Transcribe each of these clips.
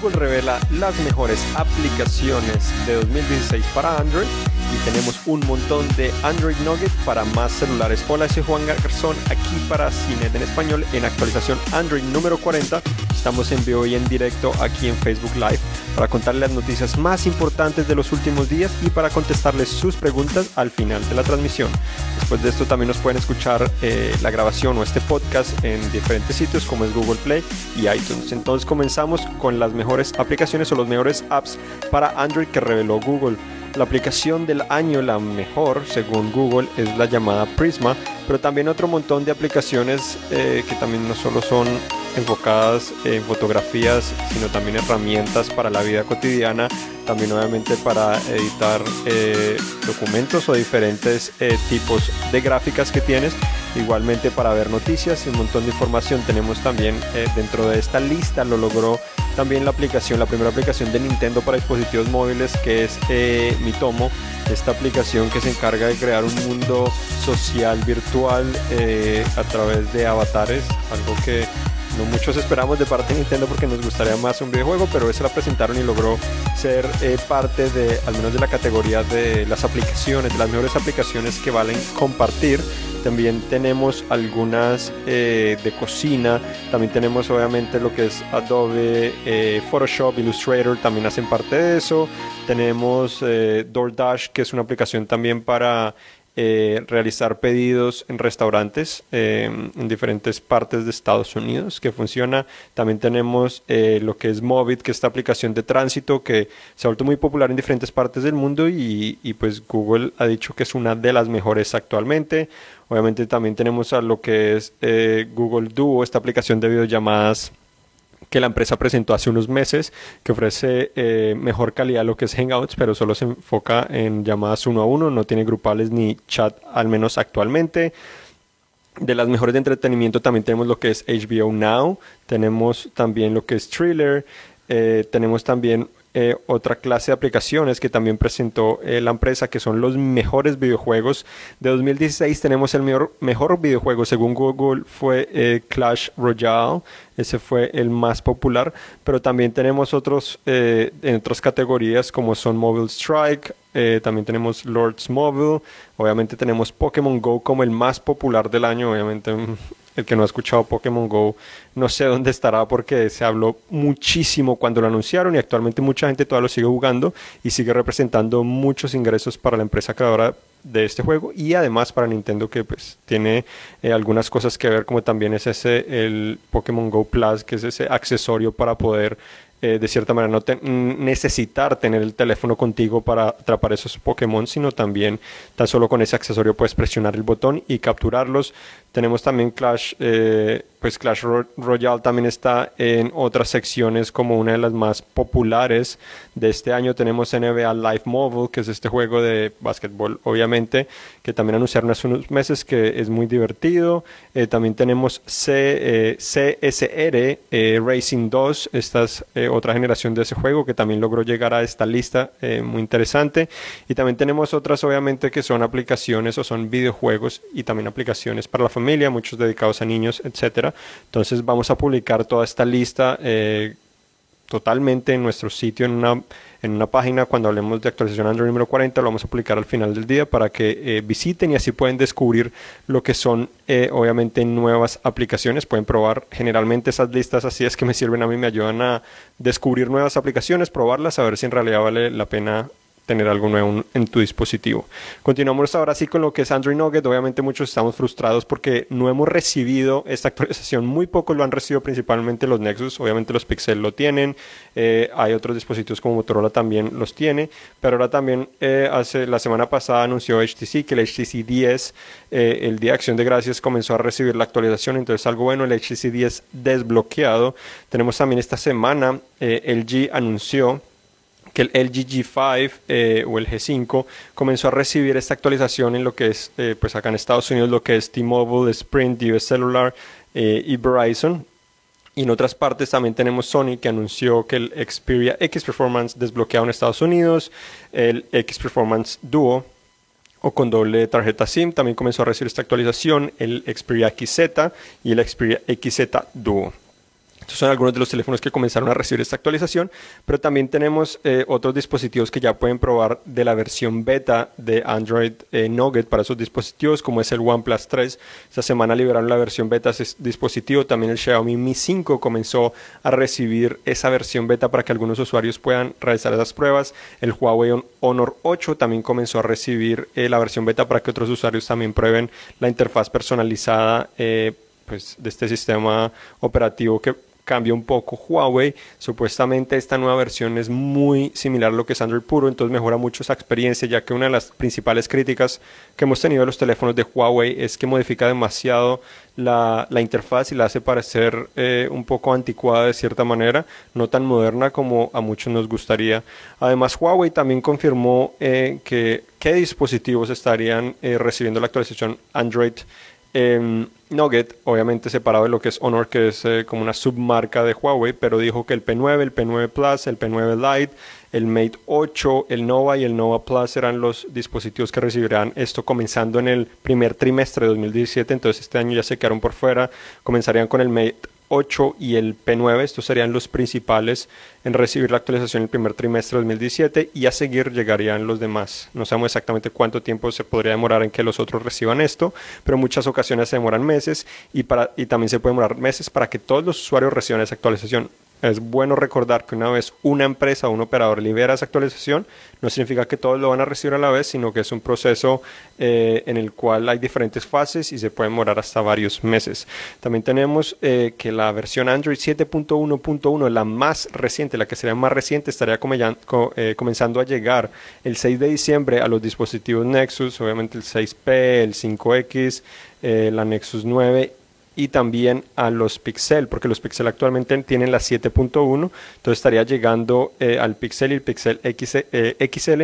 Google revela las mejores aplicaciones de 2016 para Android y tenemos un montón de Android Nuggets para más celulares. Hola, soy Juan Garzón aquí para Cinet en español en actualización Android número 40. Estamos en vivo y en directo aquí en Facebook Live para contarles las noticias más importantes de los últimos días y para contestarles sus preguntas al final de la transmisión. Después de esto también nos pueden escuchar eh, la grabación o este podcast en diferentes sitios como es Google Play y iTunes. Entonces comenzamos con las mejores aplicaciones o los mejores apps para Android que reveló Google. La aplicación del año, la mejor según Google, es la llamada Prisma, pero también otro montón de aplicaciones eh, que también no solo son enfocadas en fotografías, sino también herramientas para la vida cotidiana, también obviamente para editar eh, documentos o diferentes eh, tipos de gráficas que tienes. Igualmente para ver noticias y un montón de información tenemos también dentro de esta lista, lo logró también la aplicación, la primera aplicación de Nintendo para dispositivos móviles que es eh, Mitomo, esta aplicación que se encarga de crear un mundo social virtual eh, a través de avatares, algo que no muchos esperamos de parte de Nintendo porque nos gustaría más un videojuego, pero esa la presentaron y logró ser eh, parte de, al menos de la categoría de las aplicaciones, de las mejores aplicaciones que valen compartir. También tenemos algunas eh, de cocina, también tenemos obviamente lo que es Adobe, eh, Photoshop, Illustrator, también hacen parte de eso. Tenemos DoorDash, que es una aplicación también para eh, realizar pedidos en restaurantes eh, en diferentes partes de Estados Unidos que funciona. También tenemos eh, lo que es Movit, que es esta aplicación de tránsito que se ha vuelto muy popular en diferentes partes del mundo y, y pues Google ha dicho que es una de las mejores actualmente. Obviamente también tenemos a lo que es Google Duo, esta aplicación de videollamadas que la empresa presentó hace unos meses, que ofrece eh, mejor calidad lo que es Hangouts, pero solo se enfoca en llamadas uno a uno, no tiene grupales ni chat, al menos actualmente. De las mejores de entretenimiento también tenemos lo que es HBO Now, tenemos también lo que es Thriller, eh, tenemos también eh, otra clase de aplicaciones que también presentó eh, la empresa, que son los mejores videojuegos. De 2016 tenemos el mejor, mejor videojuego, según Google, fue eh, Clash Royale. Ese fue el más popular, pero también tenemos otros en otras categorías como son Mobile Strike, también tenemos Lords Mobile, obviamente tenemos Pokémon Go como el más popular del año, obviamente mm, el que no ha escuchado Pokémon Go, no sé dónde estará porque se habló muchísimo cuando lo anunciaron y actualmente mucha gente todavía lo sigue jugando y sigue representando muchos ingresos para la empresa creadora de este juego y además para Nintendo que pues tiene eh, algunas cosas que ver como también es ese el Pokémon Go Plus que es ese accesorio para poder eh, de cierta manera no necesitar tener el teléfono contigo para atrapar esos Pokémon, sino también tan solo con ese accesorio puedes presionar el botón y capturarlos. Tenemos también Clash, eh, pues Clash Royale también está en otras secciones como una de las más populares de este año. Tenemos NBA Live Mobile, que es este juego de básquetbol, obviamente, que también anunciaron hace unos meses que es muy divertido. Eh, también tenemos C, CSR Racing 2, esta es otra generación de ese juego que también logró llegar a esta lista muy interesante. Y también tenemos otras, obviamente, que son aplicaciones o son videojuegos y también aplicaciones para la familia, muchos dedicados a niños, etcétera. Entonces vamos a publicar toda esta lista eh, totalmente en nuestro sitio, en una, en una página, cuando hablemos de actualización Android número 40, lo vamos a publicar al final del día para que eh, visiten y así pueden descubrir lo que son, eh, obviamente, nuevas aplicaciones. Pueden probar generalmente esas listas, así es que me sirven a mí, me ayudan a descubrir nuevas aplicaciones, probarlas, a ver si en realidad vale la pena tener algo nuevo en tu dispositivo. Continuamos ahora sí con lo que es Android Nugget. Obviamente muchos estamos frustrados porque no hemos recibido esta actualización. Muy pocos lo han recibido, principalmente los Nexus. Obviamente los Pixel lo tienen. Eh, hay otros dispositivos como Motorola también los tiene. Pero ahora también eh, hace la semana pasada anunció HTC que el HTC 10, eh, el día de Acción de Gracias, comenzó a recibir la actualización. Entonces algo bueno, el HTC 10 desbloqueado. Tenemos también esta semana, LG anunció que el LG G5 eh, o el G5 comenzó a recibir esta actualización en lo que es, eh, pues acá en Estados Unidos, lo que es T-Mobile, Sprint, US Cellular eh, y Verizon. Y en otras partes también tenemos Sony que anunció que el Xperia X Performance desbloqueado en Estados Unidos, el X Performance Duo o con doble tarjeta SIM también comenzó a recibir esta actualización, el Xperia XZ y el Xperia XZ Duo. Estos son algunos de los teléfonos que comenzaron a recibir esta actualización, pero también tenemos eh, otros dispositivos que ya pueden probar de la versión beta de Android eh, Nougat para esos dispositivos, como es el OnePlus 3. Esta semana liberaron la versión beta de ese dispositivo. También el Xiaomi Mi 5 comenzó a recibir esa versión beta para que algunos usuarios puedan realizar esas pruebas. El Huawei Honor 8 también comenzó a recibir eh, la versión beta para que otros usuarios también prueben la interfaz personalizada. pues, de este sistema operativo que cambia un poco Huawei. Supuestamente esta nueva versión es muy similar a lo que es Android puro, entonces mejora mucho esa experiencia, ya que una de las principales críticas que hemos tenido de los teléfonos de Huawei es que modifica demasiado la, interfaz y la hace parecer eh, un poco anticuada de cierta manera, no tan moderna como a muchos nos gustaría. Además, Huawei también confirmó eh, que qué dispositivos estarían eh, recibiendo la actualización Android eh, Nugget, obviamente separado de lo que es Honor, que es eh, como una submarca de Huawei, pero dijo que el P9, el P9 Plus, el P9 Lite, el Mate 8, el Nova y el Nova Plus serán los dispositivos que recibirán esto comenzando en el primer trimestre de 2017, entonces este año ya se quedaron por fuera, comenzarían con el Mate 8 y el P9, estos serían los principales en recibir la actualización el primer trimestre de 2017 y a seguir llegarían los demás. No sabemos exactamente cuánto tiempo se podría demorar en que los otros reciban esto, pero en muchas ocasiones se demoran meses y, para, y también se puede demorar meses para que todos los usuarios reciban esa actualización es bueno recordar que una vez una empresa o un operador libera esa actualización, no significa que todos lo van a recibir a la vez, sino que es un proceso eh, en el cual hay diferentes fases y se puede demorar hasta varios meses. También tenemos eh, que la versión Android 7.1.1, la más reciente, la que sería más reciente, estaría eh, comenzando a llegar el 6 de diciembre a los dispositivos Nexus, obviamente el 6P, el 5X, la Nexus 9 y también a los Pixel, porque los Pixel actualmente tienen la 7.1, entonces estaría llegando eh, al Pixel y el Pixel XL eh,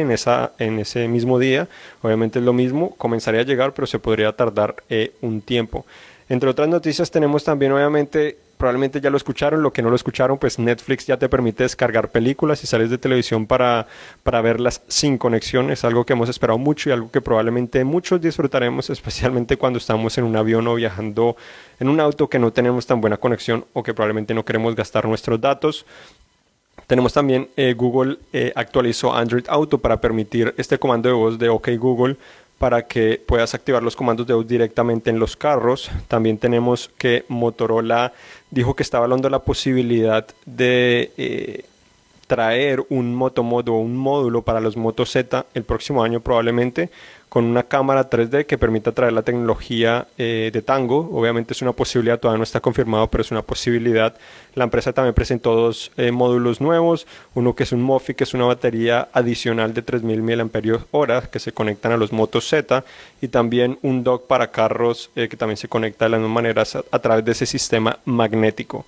en, esa, en ese mismo día. Obviamente es lo mismo, comenzaría a llegar, pero se podría tardar eh, un tiempo. Entre otras noticias tenemos también obviamente probablemente ya lo escucharon, lo que no lo escucharon, pues Netflix ya te permite descargar películas y sales de televisión para, para verlas sin conexión. Es algo que hemos esperado mucho y algo que probablemente muchos disfrutaremos, especialmente cuando estamos en un avión o viajando en un auto que no tenemos tan buena conexión o que probablemente no queremos gastar nuestros datos. Tenemos también eh, Google eh, actualizó Android Auto para permitir este comando de voz de OK Google para que puedas activar los comandos de voz directamente en los carros. También tenemos que Motorola dijo que estaba hablando de la posibilidad de eh, traer un motomodo o un módulo para los Moto Z el próximo año probablemente con una cámara 3D que permita traer la tecnología eh, de Tango. Obviamente es una posibilidad, todavía no está confirmado, pero es una posibilidad. La empresa también presentó dos eh, módulos nuevos, uno que es un MOFI, que es una batería adicional de 3.000 mAh que se conectan a los Motos Z y también un dock para carros eh, que también se conecta de las mismas maneras a través de ese sistema magnético.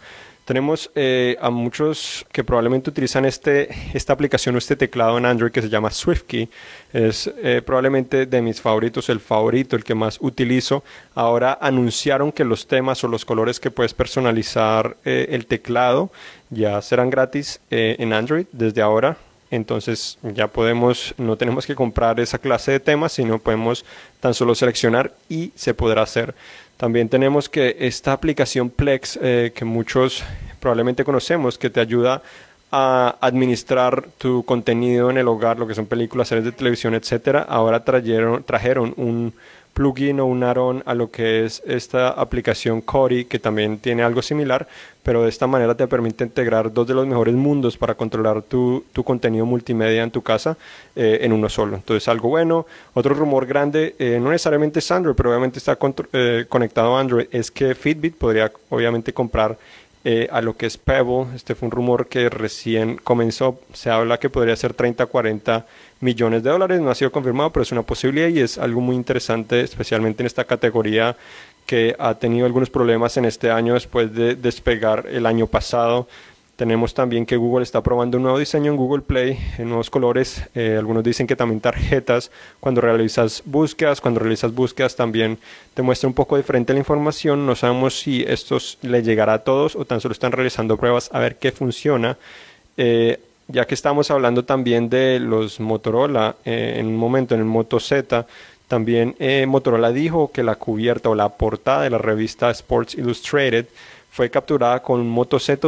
Tenemos eh, a muchos que probablemente utilizan este, esta aplicación o este teclado en Android que se llama SwiftKey. Es eh, probablemente de mis favoritos, el favorito, el que más utilizo. Ahora anunciaron que los temas o los colores que puedes personalizar eh, el teclado ya serán gratis en Android desde ahora. Entonces ya podemos, no tenemos que comprar esa clase de temas, sino podemos tan solo seleccionar y se podrá hacer. También tenemos que esta aplicación Plex, que muchos probablemente conocemos, que te ayuda a administrar tu contenido en el hogar, lo que son películas, series de televisión, etcétera. Ahora trajeron, trajeron un plugin o un add a lo que es esta aplicación Cori, que también tiene algo similar, pero de esta manera te permite integrar dos de los mejores mundos para controlar tu, contenido multimedia en tu casa eh, en uno solo. Entonces, algo bueno. Otro rumor grande, eh, no necesariamente es Android, pero obviamente está eh, conectado a Android, es que Fitbit podría obviamente comprar a lo que es Pebble. Este fue un rumor que recién comenzó. Se habla que podría ser 30, 40 millones de dólares. No ha sido confirmado, pero es una posibilidad y es algo muy interesante, especialmente en esta categoría que ha tenido algunos problemas en este año después de despegar el año pasado. Tenemos también que Google está probando un nuevo diseño en Google Play, en nuevos colores. Eh, algunos dicen que también tarjetas, cuando realizas búsquedas, cuando realizas búsquedas también te muestra un poco diferente la información. No sabemos si esto le llegará a todos o tan solo están realizando pruebas a ver qué funciona. Eh, ya que estamos hablando también de los Motorola, eh, en un momento en el Moto Z, también Motorola dijo que la cubierta o la portada de la revista Sports Illustrated fue capturada con un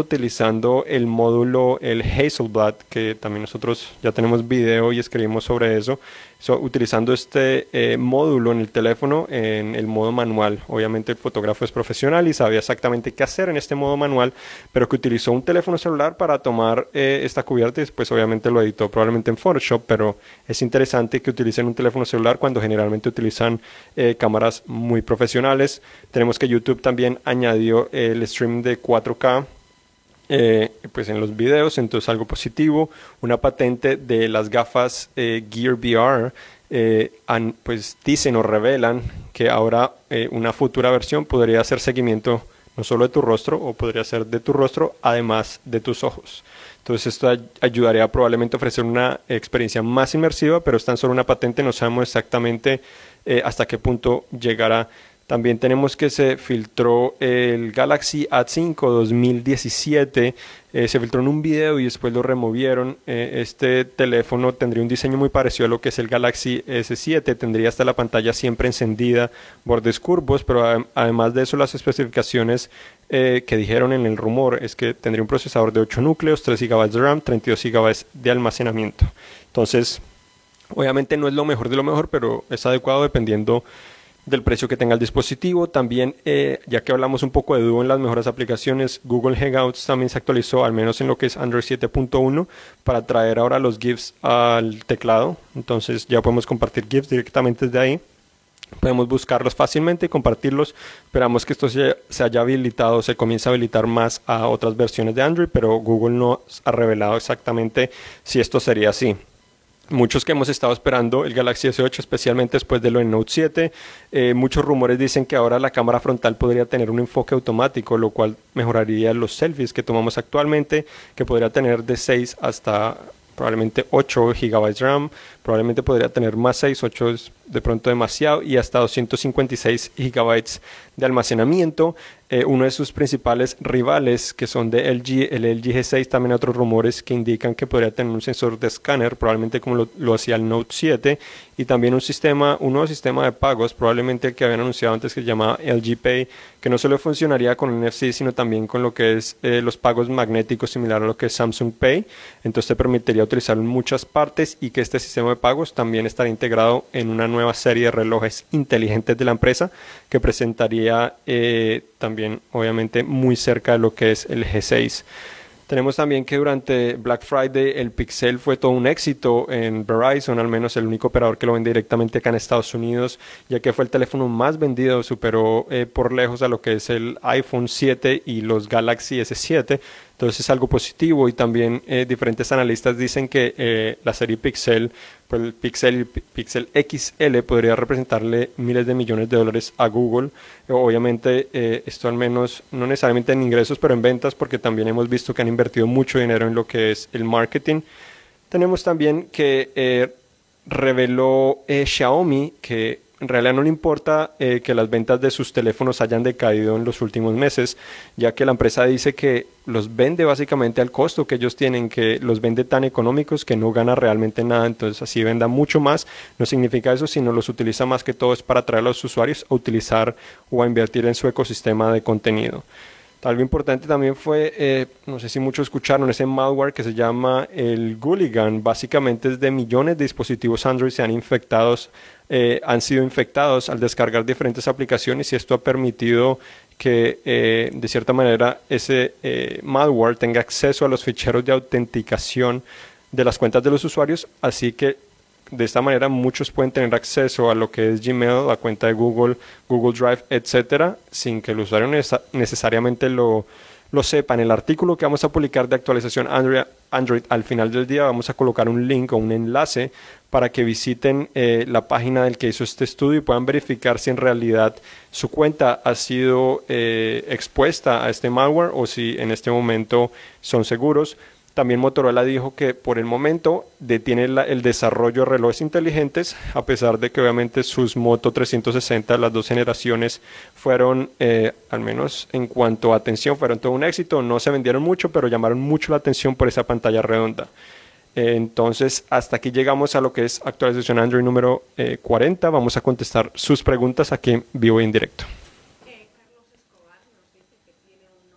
utilizando el módulo, el Hazelblad, que también nosotros ya tenemos video y escribimos sobre eso, utilizando este eh, módulo en el teléfono en el modo manual. Obviamente el fotógrafo es profesional y sabía exactamente qué hacer en este modo manual, pero que utilizó un teléfono celular para tomar eh, esta cubierta y después obviamente lo editó probablemente en Photoshop, pero es interesante que utilicen un teléfono celular cuando generalmente utilizan eh, cámaras muy profesionales. Tenemos que YouTube también añadió el stream de 4K eh, pues en los videos, entonces algo positivo. Una patente de las gafas eh, Gear VR, eh, pues dicen o revelan que ahora una futura versión podría hacer seguimiento no solo de tu rostro, o podría ser de tu rostro, además de tus ojos. Entonces esto ayudaría probablemente a ofrecer una experiencia más inmersiva, pero es tan solo una patente, no sabemos exactamente hasta qué punto llegará también tenemos que se filtró el Galaxy A5 2017. Eh, se filtró en un video y después lo removieron. Eh, este teléfono tendría un diseño muy parecido a lo que es el Galaxy S7. Tendría hasta la pantalla siempre encendida, bordes curvos, pero además de eso las especificaciones eh, que dijeron en el rumor es que tendría un procesador de 8 núcleos, 3 GB de RAM, 32 GB de almacenamiento. Entonces, obviamente no es lo mejor de lo mejor, pero es adecuado dependiendo del precio que tenga el dispositivo. También, eh, ya que hablamos un poco de Duo en las mejores aplicaciones, Google Hangouts también se actualizó, al menos en lo que es Android 7.1, para traer ahora los GIFs al teclado. Entonces ya podemos compartir GIFs directamente desde ahí. Podemos buscarlos fácilmente y compartirlos. Esperamos que esto se, se haya habilitado, se comience a habilitar más a otras versiones de Android, pero Google no ha revelado exactamente si esto sería así muchos que hemos estado esperando el Galaxy S8, especialmente después de lo en Note 7. Eh, muchos rumores dicen que ahora la cámara frontal podría tener un enfoque automático, lo cual mejoraría los selfies que tomamos actualmente, que podría tener de 6 hasta probablemente 8 GB RAM, probablemente podría tener más 6, 8 es de pronto demasiado, y hasta 256 GB de almacenamiento. Eh, uno de sus principales rivales, que son de LG, el LG G6, también hay otros rumores que indican que podría tener un sensor de escáner, probablemente como lo, hacía el Note 7, y también un sistema, un nuevo sistema de pagos, probablemente el que habían anunciado antes que se llamaba LG Pay, que no solo funcionaría con NFC, sino también con lo que es eh, los pagos magnéticos, similar a lo que es Samsung Pay. Entonces te permitiría utilizarlo en muchas partes y que este sistema de pagos también estaría integrado en una nueva serie de relojes inteligentes de la empresa que presentaría eh, también obviamente muy cerca de lo que es el G6. Tenemos también que durante Black Friday el Pixel fue todo un éxito en Verizon, al menos el único operador que lo vende directamente acá en Estados Unidos, ya que fue el teléfono más vendido, superó eh, por lejos a lo que es el iPhone 7 y los Galaxy S7. Entonces es algo positivo y también eh, diferentes analistas dicen que eh, la serie Pixel, pues el Pixel, Pixel XL podría representarle miles de millones de dólares a Google. Obviamente eh, esto al menos no necesariamente en ingresos, pero en ventas, porque también hemos visto que han invertido mucho dinero en lo que es el marketing. Tenemos también que reveló Xiaomi que en realidad no le importa eh, que las ventas de sus teléfonos hayan decaído en los últimos meses, ya que la empresa dice que los vende básicamente al costo que ellos tienen, que los vende tan económicos que no gana realmente nada, entonces así venda mucho más, no significa eso, sino los utiliza más que todo es para atraer a los usuarios a utilizar o a invertir en su ecosistema de contenido. Algo importante también fue, eh, no sé si muchos escucharon, ese malware que se llama el Gulligan. Básicamente es de millones de dispositivos Android se han infectados, eh, han sido infectados al descargar diferentes aplicaciones y esto ha permitido que eh, de cierta manera ese malware tenga acceso a los ficheros de autenticación de las cuentas de los usuarios, así que de esta manera muchos pueden tener acceso a lo que es Gmail, la cuenta de Google, Google Drive, etcétera, sin que el usuario necesariamente lo, lo sepa. En el artículo que vamos a publicar de actualización Android, al final del día vamos a colocar un link o un enlace para que visiten eh, la página del que hizo este estudio y puedan verificar si en realidad su cuenta ha sido eh, expuesta a este malware o si en este momento son seguros. También Motorola dijo que por el momento detiene el desarrollo de relojes inteligentes, a pesar de que obviamente sus Moto 360, las dos generaciones, fueron, eh, al menos en cuanto a atención, fueron todo un éxito. No se vendieron mucho, pero llamaron mucho la atención por esa pantalla redonda. entonces, hasta aquí llegamos a lo que es actualización Android número 40. Eh, Vamos a contestar sus preguntas aquí en vivo y en directo. Eh, Carlos Escobar nos dice que tiene un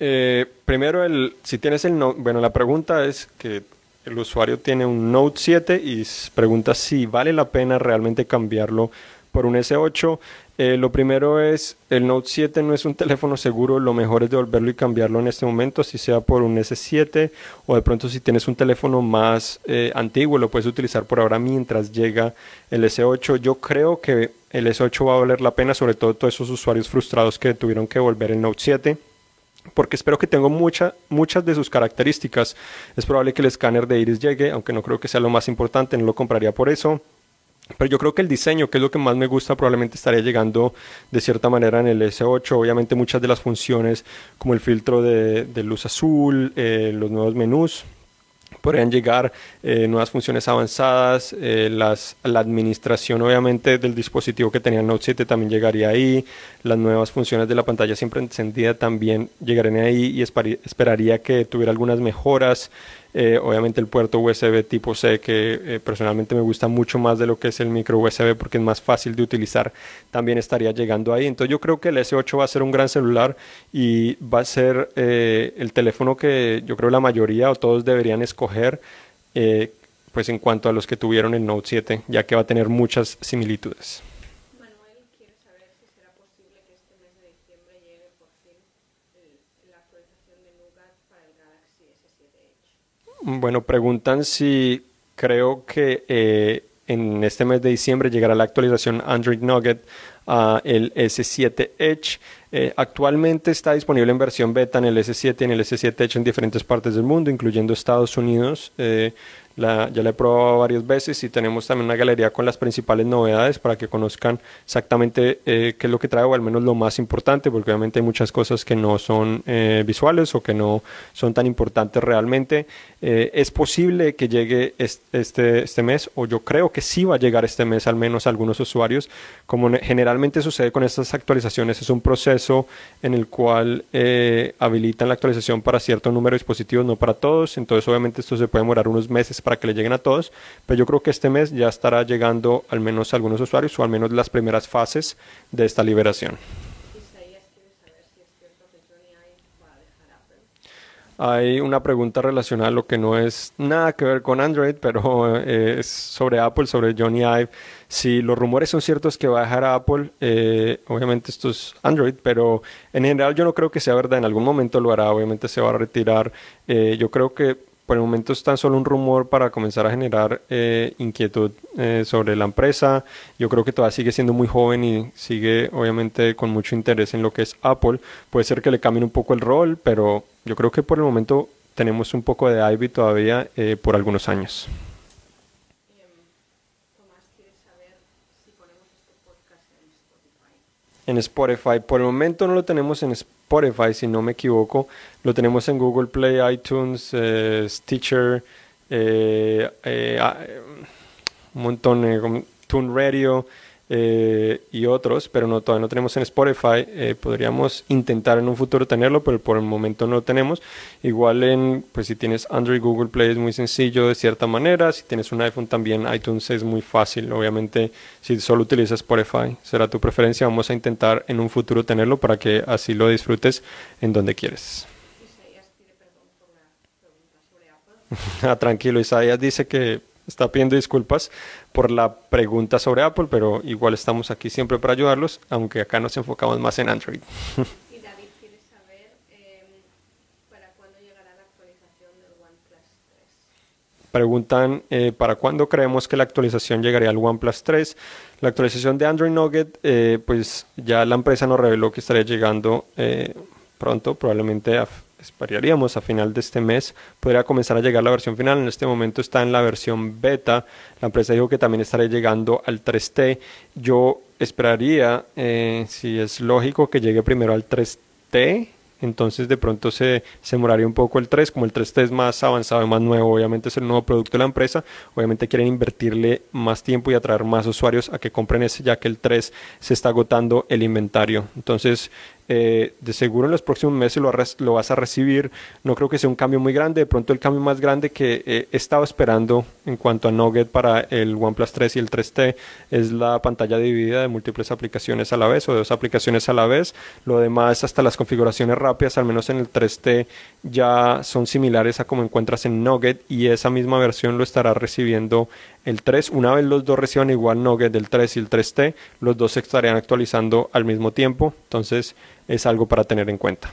Eh, primero, el, si tienes el Note, bueno, la pregunta es que el usuario tiene un Note 7 y pregunta si vale la pena realmente cambiarlo por un S8. Eh, lo primero es, el Note 7 no es un teléfono seguro, lo mejor es devolverlo y cambiarlo en este momento, si sea por un S7 o de pronto si tienes un teléfono más eh, antiguo, lo puedes utilizar por ahora mientras llega el S8. Yo creo que el S8 va a valer la pena, sobre todo todos esos usuarios frustrados que tuvieron que volver el Note 7 porque espero que tenga mucha, muchas de sus características. Es probable que el escáner de iris llegue, aunque no creo que sea lo más importante, no lo compraría por eso. Pero yo creo que el diseño, que es lo que más me gusta, probablemente estaría llegando de cierta manera en el S8. Obviamente muchas de las funciones como el filtro de, luz azul, eh, los nuevos menús, podrían llegar eh, nuevas funciones avanzadas, eh, las, la administración obviamente del dispositivo que tenía el Note 7 también llegaría ahí, las nuevas funciones de la pantalla siempre encendida también llegarían ahí y esperaría que tuviera algunas mejoras. Eh, obviamente el puerto USB tipo C que eh, personalmente me gusta mucho más de lo que es el micro USB porque es más fácil de utilizar, también estaría llegando ahí. Entonces yo creo que el S8 va a ser un gran celular y va a ser eh, el teléfono que yo creo la mayoría o todos deberían escoger pues en cuanto a los que tuvieron el Note 7, ya que va a tener muchas similitudes. Bueno, preguntan si creo que eh, en este mes de diciembre llegará la actualización Android Nugget a el S7 Edge. Eh, actualmente está disponible en versión beta en el S7 y en el S7 Edge en diferentes partes del mundo, incluyendo Estados Unidos. Eh, ya la he probado varias veces y tenemos también una galería con las principales novedades para que conozcan exactamente eh, qué es lo que trae o al menos lo más importante, porque obviamente hay muchas cosas que no son eh, visuales o que no son tan importantes realmente. Eh, es posible que llegue este, este mes, o yo creo que sí va a llegar este mes al menos a algunos usuarios. Como generalmente sucede con estas actualizaciones, es un proceso en el cual habilitan la actualización para cierto número de dispositivos, no para todos. Entonces obviamente esto se puede demorar unos meses para que le lleguen a todos, pero yo creo que este mes ya estará llegando al menos a algunos usuarios o al menos las primeras fases de esta liberación. Hay una pregunta relacionada a lo que no es nada que ver con Android, pero eh, es sobre Apple, sobre Johnny Ive. Si los rumores son ciertos que va a dejar a Apple, eh, obviamente esto es Android, pero en general yo no creo que sea verdad. En algún momento lo hará, obviamente se va a retirar. Eh, yo creo que por el momento es tan solo un rumor para comenzar a generar eh, inquietud eh, sobre la empresa. Yo creo que todavía sigue siendo muy joven y sigue obviamente con mucho interés en lo que es Apple. Puede ser que le cambien un poco el rol, pero yo creo que por el momento tenemos un poco de Ivy todavía eh, por algunos años. En Spotify. Por el momento no lo tenemos en Spotify, si no me equivoco. Lo tenemos en Google Play, iTunes, eh, Stitcher, eh, eh, un montón, de Tune Radio. Eh, y otros, pero no, todavía no tenemos en Spotify. Eh, podríamos intentar en un futuro tenerlo, pero por el momento no lo tenemos. Igual en, pues si tienes Android, Google Play es muy sencillo de cierta manera. Si tienes un iPhone también, iTunes es muy fácil. Obviamente, si solo utilizas Spotify, será tu preferencia. Vamos a intentar en un futuro tenerlo para que así lo disfrutes en donde quieres. ah, tranquilo, Isaías dice que está pidiendo disculpas por la pregunta sobre Apple, pero igual estamos aquí siempre para ayudarlos, aunque acá nos enfocamos más en Android. y David quiere saber em, para cuándo llegará la actualización del OnePlus 3. Preguntan eh, para cuándo creemos que la actualización llegaría al OnePlus 3. La actualización de Android Nugget, eh, pues ya la empresa nos reveló que estaría llegando eh, pronto, probablemente a esperaríamos a final de este mes podría comenzar a llegar la versión final. En este momento está en la versión beta. La empresa dijo que también estaría llegando al 3T. Yo esperaría, eh, si es lógico, que llegue primero al 3T. Entonces de pronto se, se demoraría un poco el 3, como el 3T es más avanzado y más nuevo, obviamente es el nuevo producto de la empresa, obviamente quieren invertirle más tiempo y atraer más usuarios a que compren ese, ya que el 3 se está agotando el inventario. Entonces Eh, de seguro en los próximos meses lo, vas a recibir. No creo que sea un cambio muy grande. De pronto el cambio más grande que he estado esperando en cuanto a Nugget para el OnePlus 3 y el 3T es la pantalla dividida de múltiples aplicaciones a la vez o de dos aplicaciones a la vez. Lo demás, hasta las configuraciones rápidas, al menos en el 3T, ya son similares a como encuentras en Nugget y esa misma versión lo estará recibiendo el 3. Una vez los dos reciban igual Nugget del 3 y el 3T, los dos se estarían actualizando al mismo tiempo. Entonces es algo para tener en cuenta.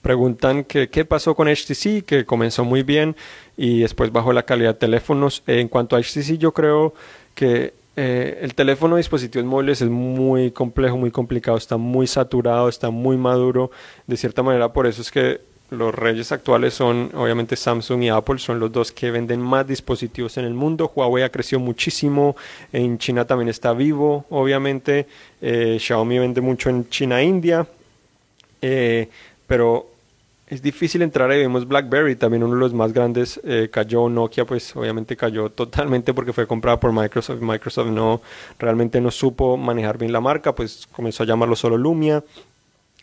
Preguntan que qué pasó con HTC, que comenzó muy bien y después bajó la calidad de teléfonos. En cuanto a HTC, yo creo que eh, el teléfono de dispositivos móviles es muy complejo, muy complicado, está muy saturado, está muy maduro. De cierta manera, por eso es que los reyes actuales son obviamente Samsung y Apple, son los dos que venden más dispositivos en el mundo. Huawei ha crecido muchísimo, en China también está vivo, obviamente. Eh, Xiaomi vende mucho en China e India. Eh, pero es difícil entrar ahí. Vemos BlackBerry, también uno de los más grandes, eh, cayó. Nokia, pues obviamente cayó totalmente porque fue comprada por Microsoft. Microsoft no realmente no supo manejar bien la marca, pues comenzó a llamarlo solo Lumia.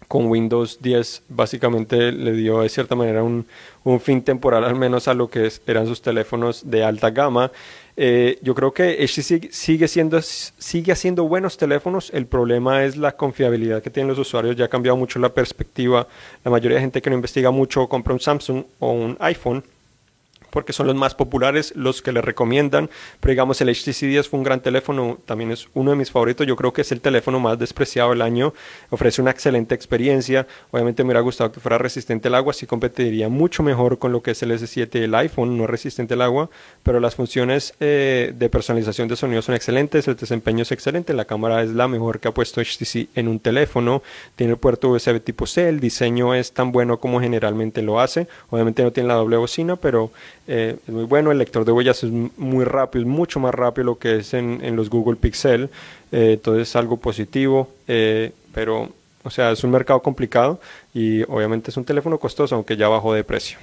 Con Windows 10 básicamente le dio de cierta manera un, un fin temporal al menos a lo que eran sus teléfonos de alta gama. Eh, yo creo que HTC sigue, siendo, sigue haciendo buenos teléfonos. El problema es la confiabilidad que tienen los usuarios. Ya ha cambiado mucho la perspectiva. La mayoría de gente que no investiga mucho compra un Samsung o un iPhone porque son los más populares, los que le recomiendan. Pero digamos, el HTC 10 fue un gran teléfono, también es uno de mis favoritos. Yo creo que es el teléfono más despreciado del año. Ofrece una excelente experiencia. Obviamente me hubiera gustado que fuera resistente al agua, así competiría mucho mejor con lo que es el S7 y el iPhone, no es resistente al agua, pero las funciones eh, de personalización de sonido son excelentes, el desempeño es excelente, la cámara es la mejor que ha puesto HTC en un teléfono, tiene el puerto USB tipo C, el diseño es tan bueno como generalmente lo hace. Obviamente no tiene la doble bocina, pero eh, es muy bueno, el lector de huellas es muy rápido, es mucho más rápido lo que es en, los Google Pixel, eh, entonces es algo positivo, eh, pero o sea, es un mercado complicado y obviamente es un teléfono costoso, aunque ya bajó de precio.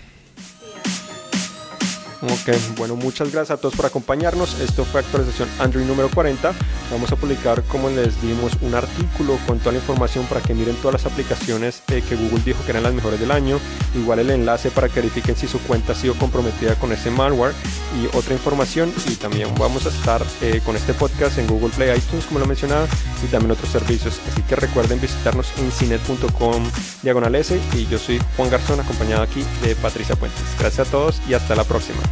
Ok, bueno, muchas gracias a todos por acompañarnos. Esto fue actualización Android número 40. Vamos a publicar, como les dimos, un artículo con toda la información para que miren todas las aplicaciones eh, que Google dijo que eran las mejores del año. Igual el enlace para que verifiquen si su cuenta ha sido comprometida con ese malware y otra información. Y también vamos a estar eh, con este podcast en Google Play, iTunes, como lo mencionaba, y también otros servicios. Así que recuerden visitarnos en cinet.com diagonal. Y yo soy Juan Garzón, acompañado aquí de Patricia Puentes. Gracias a todos y hasta la próxima.